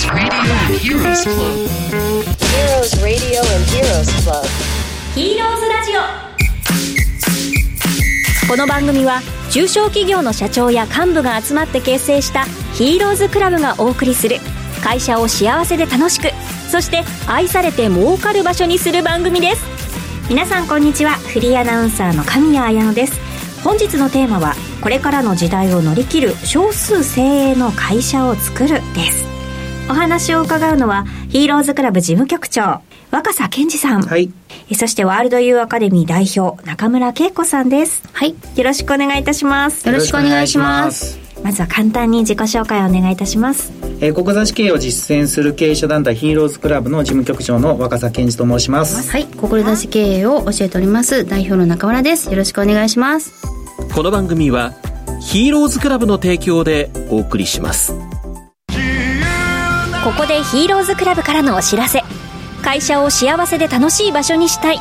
Heroes Radio and Heroes Club. ヒーローズラジオこの番組は中小企業の社長や幹部が集まって結成したヒーローズクラブがお送りする会社を幸せで楽しくそして愛されて儲かる場所にする番組です。皆さんこんにちは。フリーアナウンサーの神谷彩乃です。本日のテーマはこれからの時代を乗り切る少数精鋭の会社を作るですお話を伺うのはヒーローズクラブ事務局長若狭健二さん、はい。そしてワールドユーアカデミー代表中村恵子さんですはいよろしくお願いいたしますよろしくお願いします。まずは簡単に自己紹介をお願いいたしますえー、志経営を実践する経営者団体ヒーローズクラブの事務局長の若狭健二と申します。はい、志経営を教えております代表の中村です。よろしくお願いします。この番組はヒーローズクラブの提供でお送りしますここでヒーローズクラブからのお知らせ。会社を幸せで楽しい場所にしたい。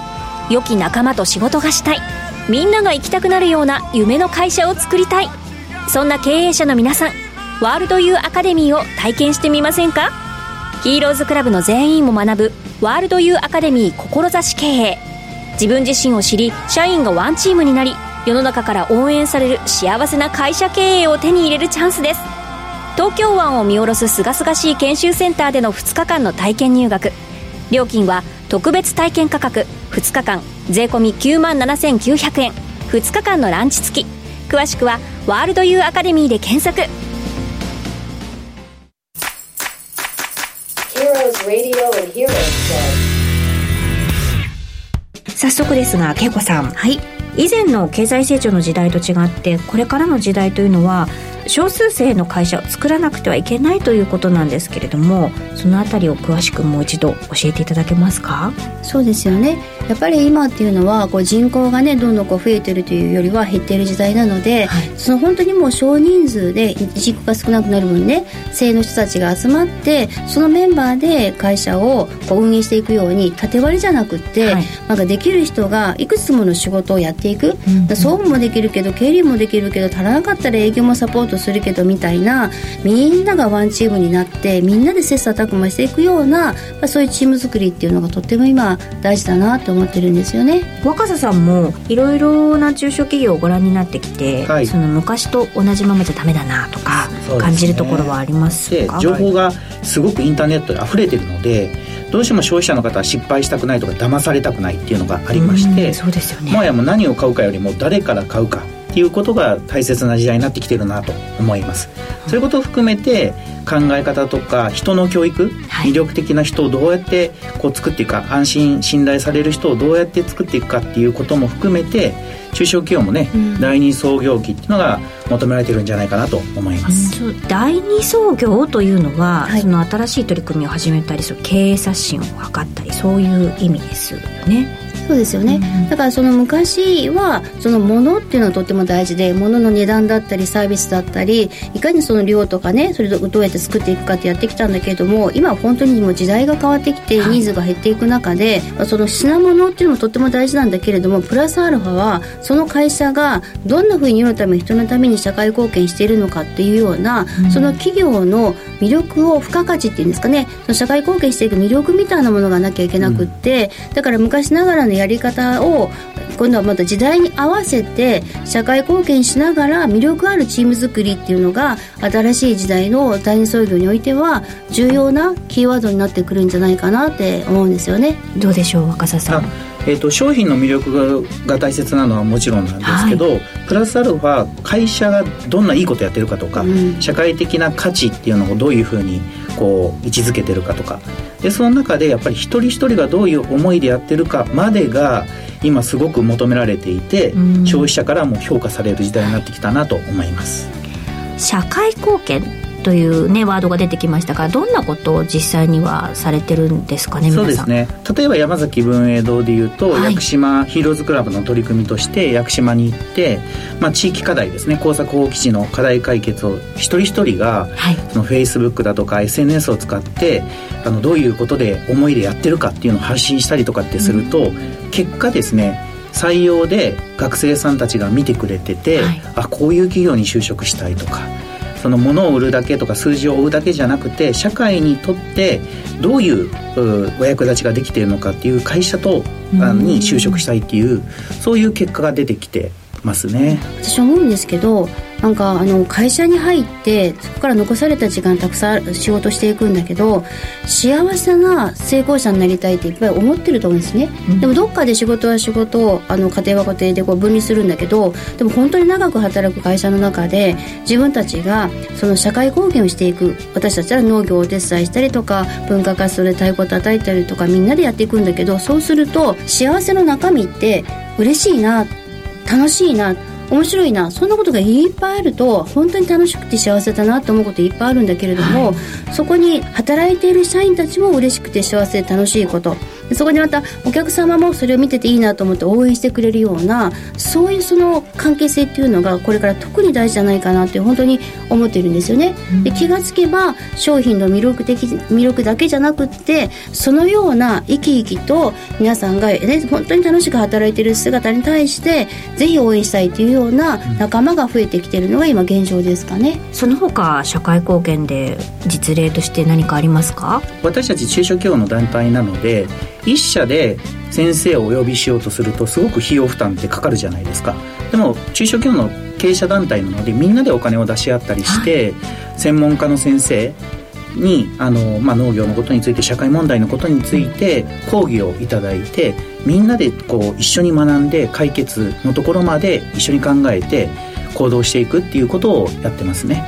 良き仲間と仕事がしたい。みんなが行きたくなるような夢の会社を作りたい。そんな経営者の皆さんワールドユーアカデミーを体験してみませんか？ヒーローズクラブの全員も学ぶワールドユーアカデミー志経営。自分自身を知り社員がワンチームになり世の中から応援される幸せな会社経営を手に入れるチャンスです。東京湾を見下ろす清々しい研修センターでの2日間の体験入学。料金は特別体験価格。2日間。税込9万7900円。2日間のランチ付き。詳しくはワールドユーアカデミーで検索。早速ですが恵子さん。はい、以前の経済成長の時代と違ってこれからの時代というのは少数生の会社を作らなくてはいけないということなんですけれどもそのあたりを詳しくもう一度教えていただけますか？そうですよね。やっぱり今っていうのはこう人口がねどんどんこう増えてるというよりは減っている時代なので、はい。その本当にもう少人数で人口が少なくなる分ね。精の人たちが集まってそのメンバーで会社をこう運営していくように縦割りじゃなくって、はい。なんかできる人がいくつもの仕事をやっていく、うん。だ総務もできるけど経理もできるけど足らなかったら営業もサポートするけどみたいなみんながワンチームになってみんなで切磋琢磨していくような、まあ、そういうチーム作りっていうのがとっても今大事だなと思ってるんですよね。若狭さんもいろいろな中小企業をご覧になってきて、はい。その昔と同じままじゃダメだなとか感じるところはありますでか情報がすごくインターネットで溢れてるのでどうしても消費者の方は失敗したくないとか騙されたくないっていうのがありましてうんそうですよね。もはやもう何を買うかよりも誰から買うかっていうことが大切な時代になってきてるなと思います。そういうことを含めて考え方とか人の教育、はい。魅力的な人をどうやってこう作っていくか安心信頼される人をどうやって作っていくかっていうことも含めて中小企業もね、うん。第二創業期っていうのが求められてるんじゃないかなと思います、そう第二創業というのは、はい。その新しい取り組みを始めたりその経営刷新を図ったりそういう意味ですよねそうですよね、うん。だからその昔はその物っていうのはとっても大事で物の値段だったりサービスだったりいかにその量とかねそれをどうやって作っていくかってやってきたんだけれども今は本当にもう時代が変わってきてニーズが減っていく中で、その品物っていうのもとっても大事なんだけれどもプラスアルファはその会社がどんなふうに世のため人のために社会貢献しているのかっていうような、うん。その企業の魅力を付加価値っていうんですかね。その社会貢献していく魅力みたいなものがなきゃいけなくって、だから昔ながらのやり方を今度はまた時代に合わせて社会貢献しながら魅力あるチーム作りっていうのが新しい時代の第二創業においては重要なキーワードになってくるんじゃないかなって思うんですよね。どうでしょう若狭さあんえー、と商品の魅力がが大切なのはもちろんなんですけど、プラスアルファ会社がどんないいことやってるかとか、うん社会的な価値っていうのをどういうふうにこう位置づけてるかとかでその中でやっぱり一人一人がどういう思いでやってるかまでが今すごく求められていて、うん消費者からも評価される時代になってきたなと思います。社会貢献というねワードが出てきましたがどんなことを実際にはされてるんですかね皆さそうんですね。例えば山崎文英堂でいうと、はい。屋久島ヒーローズクラブの取り組みとして屋久島に行って、まあ、地域課題ですね。工作放棄地の課題解決を一人一人がはい。その Facebook だとか SNS を使ってあのどういうことで思いでやってるかっていうのを発信したりとかってすると、結果ですね採用で学生さんたちが見てくれてて、はい。あこういう企業に就職したいとかその物を売るだけとか数字を追うだけじゃなくて社会にとってどういうお役立ちができているのかっていう会社とあに就職したいっていうそういう結果が出てきてますね。私思うんですけどなんかあの会社に入ってそこから残された時間たくさん仕事していくんだけど幸せな成功者になりたいっていっぱい思ってると思うんですね、うん、でもどっかで仕事は仕事あの家庭は家庭でこう分離するんだけどでも本当に長く働く会社の中で自分たちがその社会貢献をしていく私たちは農業をお手伝いしたりとか文化活動で太鼓叩いたりとかみんなでやっていくんだけどそうすると幸せの中身って嬉しいな楽しいな面白いなそんなことがいっぱいあると本当に楽しくて幸せだなと思うこといっぱいあるんだけれども、はい、そこに働いている社員たちも嬉しくて幸せで楽しいことそこにまたお客様もそれを見てていいなと思って応援してくれるようなそういうその関係性っていうのがこれから特に大事じゃないかなって本当に思ってるんですよね。で気がつけば商品の魅力的魅力だけじゃなくってそのような生き生きと皆さんが、ね、本当に楽しく働いてる姿に対してぜひ応援したいというような仲間が増えてきてるのが今現状ですかね。その他社会貢献で実例として何かありますか？私たち中小企業の団体なので一社で先生をお呼びしようとするとすごく費用負担ってかかるじゃないですか。でも中小企業の経営者団体なのでみんなでお金を出し合ったりして、専門家の先生にあの、まあ、農業のことについて社会問題のことについて講義をいただいてみんなでこう一緒に学んで解決のところまで一緒に考えて行動していくっていうことをやってますね。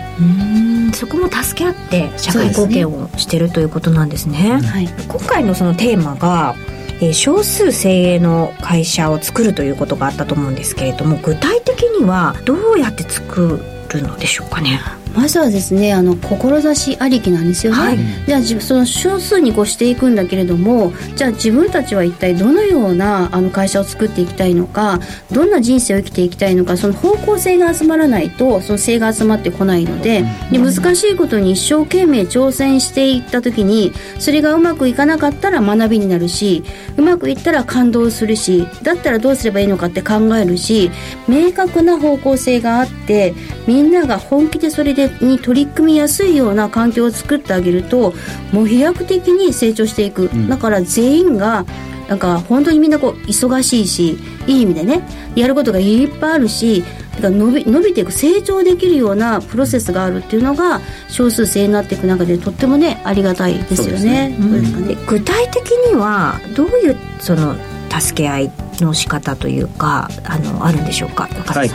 うんそこも助け合って社会貢献をしてるということなんですね。すねはい、今回のそのテーマがえ少数精鋭の会社を作るということがあったと思うんですけれども具体的にはどうやって作るのでしょうかね？まずはですねあの志ありきなんですよね、はい、じゃあその少数にこうしていくんだけれどもじゃあ自分たちは一体どのようなあの会社を作っていきたいのかどんな人生を生きていきたいのかその方向性が集まらないとその性が集まってこないのでで難しいことに一生懸命挑戦していった時にそれがうまくいかなかったら学びになるしうまくいったら感動するしだったらどうすればいいのかって考えるし明確な方向性があってみんなが本気でそれでに取り組みやすいような環境を作ってあげるともう飛躍的に成長していく、うん、だから全員がなんか本当にみんなこう忙しいしいい意味でねやることがいっぱいあるしだから伸び伸びていく成長できるようなプロセスがあるっていうのが少数制になっていく中でとってもねありがたいですよね。具体的にはどういうその助け合いの仕方というかあのあるんでしょうかはい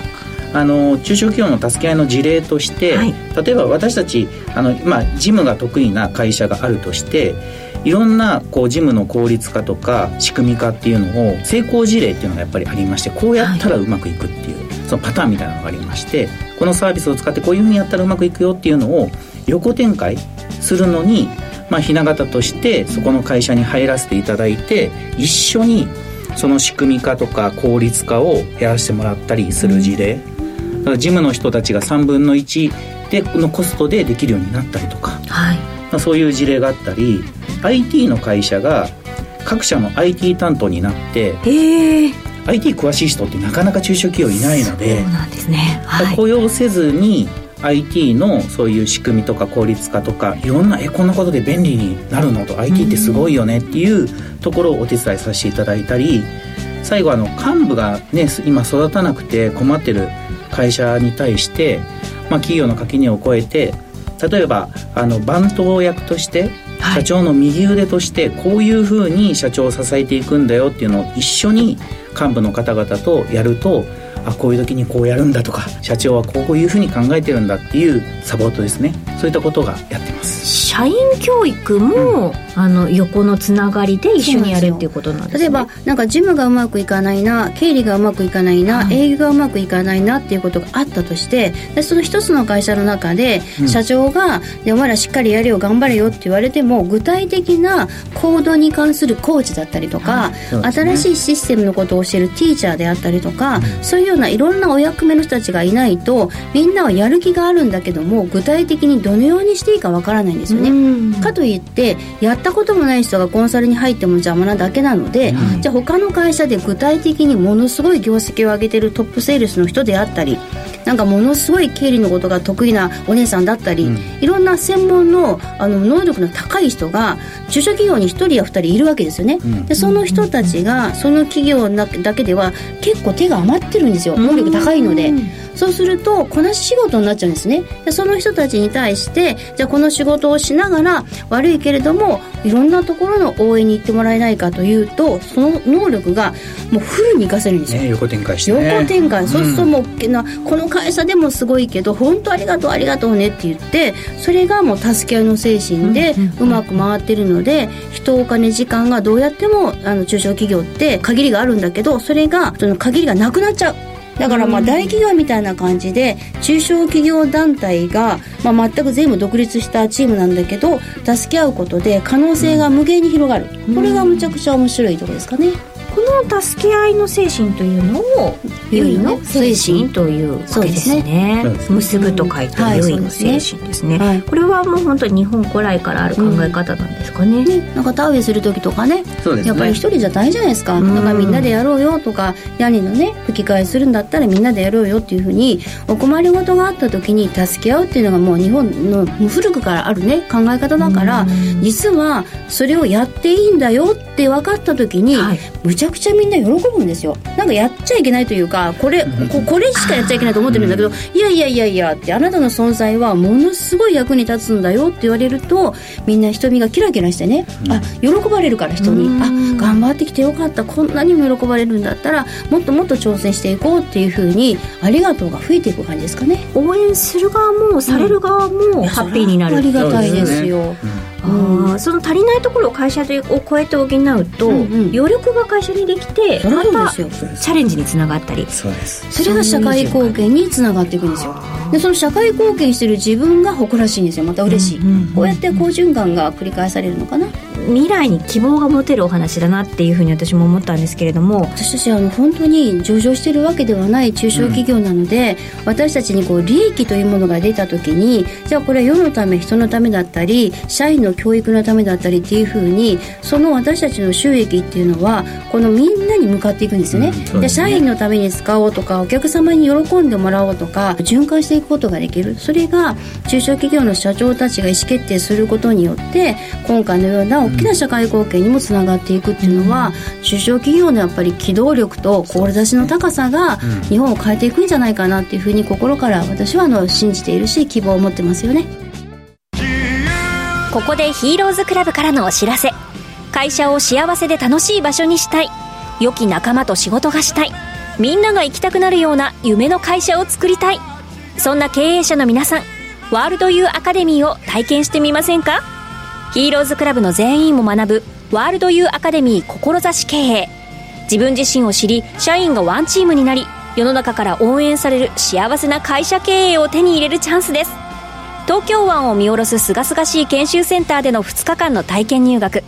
あの中小企業の助け合いの事例として、はい、例えば私たちあの、まあ、事務が得意な会社があるとしていろんなこう事務の効率化とか仕組み化っていうのを成功事例っていうのがやっぱりありましてこうやったらうまくいくっていう、はい、そのパターンみたいなのがありましてこのサービスを使ってこういうふうにやったらうまくいくよっていうのを横展開するのに、まあ、ひな形としてそこの会社に入らせていただいて一緒にその仕組み化とか効率化をやらせてもらったりする事例、うんから事務の人たちが3分の1でのコストでできるようになったりとか、はい、まあ、そういう事例があったり IT の会社が各社の IT 担当になってへ IT 詳しい人ってなかなか中小企業いないのでそうなんですね、はい、雇用せずに IT のそういう仕組みとか効率化とかいろんなえこんなことで便利になるのと IT ってすごいよねっていうところをお手伝いさせていただいたり最後あの幹部がね今育たなくて困ってる会社に対して、まあ、企業の垣根を越えて例えばあの番頭役として社長の右腕としてこういうふうに社長を支えていくんだよっていうのを一緒に幹部の方々とやるとあこういう時にこうやるんだとか社長はこういうふうに考えてるんだっていうサポートですね。そういったことがやってます。社員教育も、うん、あの横のつながりで一緒にやるっていうことなんですね。例えばなんか事務がうまくいかないな経理がうまくいかないな、営業がうまくいかないなっていうことがあったとしてでその一つの会社の中で、社長が「お前らしっかりやれよ頑張れよ」って言われても具体的な行動に関するコーチだったりとか、ね、新しいシステムのことを教えるティーチャーであったりとか、うん、そういうようないろんなお役目の人たちがいないとみんなはやる気があるんだけども具体的にどのようにしていいかわからないんですよね。かといってやったこともない人がコンサルに入っても邪魔なだけなので、うん、じゃあ他の会社で具体的にものすごい業績を上げてるトップセールスの人であったりなんかものすごい経理のことが得意なお姉さんだったり、うん、いろんな専門のあの能力の高い人が中小企業に1人や2人いるわけですよね、うん、でその人たちがその企業だけでは結構手が余ってるんですよ。能力高いので。そうするとこなし仕事になっちゃうんですね。でその人たちに対してじゃあこの仕事をしながら悪いけれどもいろんなところの応援に行ってもらえないかというとその能力がもうフルに活かせるんですよ、ね、横展開して、ね、横展開。そうするともう、うん、なこの会社でもすごいけど本当ありがとうありがとうねって言ってそれがもう助け合いの精神でうまく回ってるので人お金時間がどうやってもあの中小企業って限りがあるんだけどそれがその限りがなくなっちゃう。だからまあ大企業みたいな感じで中小企業団体が、まあ、全く全部独立したチームなんだけど助け合うことで可能性が無限に広がる。これがむちゃくちゃ面白いところですかね。この助け合いの精神というのを結の精神というわけですね。ね。結ぶと書いて結の精神ですね、はい、これはもう本当に日本古来からある考え方なんですかねうんね、なんか田植えする時とかね、ね、やっぱり一人じゃ大じゃないですか、だからみんなでやろうよとか屋根のね吹き替えするんだったらみんなでやろうよっていうふうにお困りごとがあった時に助け合うっていうのがもう日本の古くからあるね考え方だから、実はそれをやっていいんだよって分かった時に、はい、むちゃくちゃみんな喜ぶんですよ。なんかやっちゃいけないというかこれここれしかやっちゃいけないと思ってるんだけど、いやいやいやいやってあなたの存在はものすごい役に立つんだよって言われるとみんな瞳がキラキラしてね、あ喜ばれるから人に、あ頑張ってきてよかった。こんなにも喜ばれるんだったらもっともっと挑戦していこうっていうふうにありがとうが増えていく感じですかね。応援する側もされる側もハッピーになる、ありがたいですよ、あその足りないところを会社でを超えて補うと、うんうん、余力が会社にできてまたチャレンジにつながったり。そうです。それが社会貢献につながっていくんですよ。でその社会貢献してる自分が誇らしいんですよ。また嬉しい、うんうん、こうやって好循環が繰り返されるのかな。未来に希望が持てるお話だなっていうふうに私も思ったんですけれども。私たちあの本当に上場してるわけではない中小企業なので、うん、私たちにこう利益というものが出た時にじゃあこれは世のため人のためだったり社員の教育のためだったりっていうふうにその私たちの収益っていうのはこのみんなに向かっていくんですよね。うん、で社員のために使おうとかお客様に喜んでもらおうとか循環していくことができる。それが中小企業の社長たちが意思決定することによって今回のような大きな社会貢献にもつながっていくっていうのは、うん、中小企業のやっぱり機動力と志の高さが日本を変えていくんじゃないかなっていうふうに心から私はあの信じているし希望を持ってますよねここでヒーローズクラブからのお知らせ。会社を幸せで楽しい場所にしたい。良き仲間と仕事がしたい。みんなが行きたくなるような夢の会社を作りたい。そんな経営者の皆さんワールドユーアカデミーを体験してみませんか？ヒーローズクラブの全員も学ぶワールドユーアカデミー志経営。自分自身を知り社員がワンチームになり世の中から応援される幸せな会社経営を手に入れるチャンスです。東京湾を見下ろすすがすがしい研修センターでの2日間の体験入学。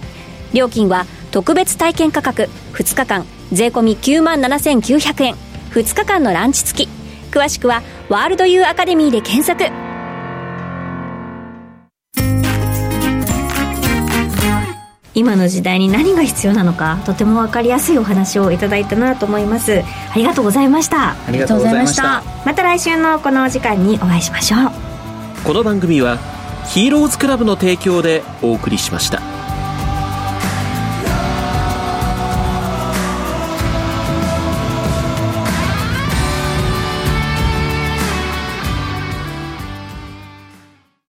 料金は特別体験価格。2日間税込9万7900円。2日間のランチ付き。詳しくはワールドユーアカデミーで検索。今の時代に何が必要なのかとても分かりやすいお話をいただいたなと思います。ありがとうございました。ありがとうございました。また来週のこのお時間にお会いしましょうこの番組はヒーローズクラブの提供でお送りしました。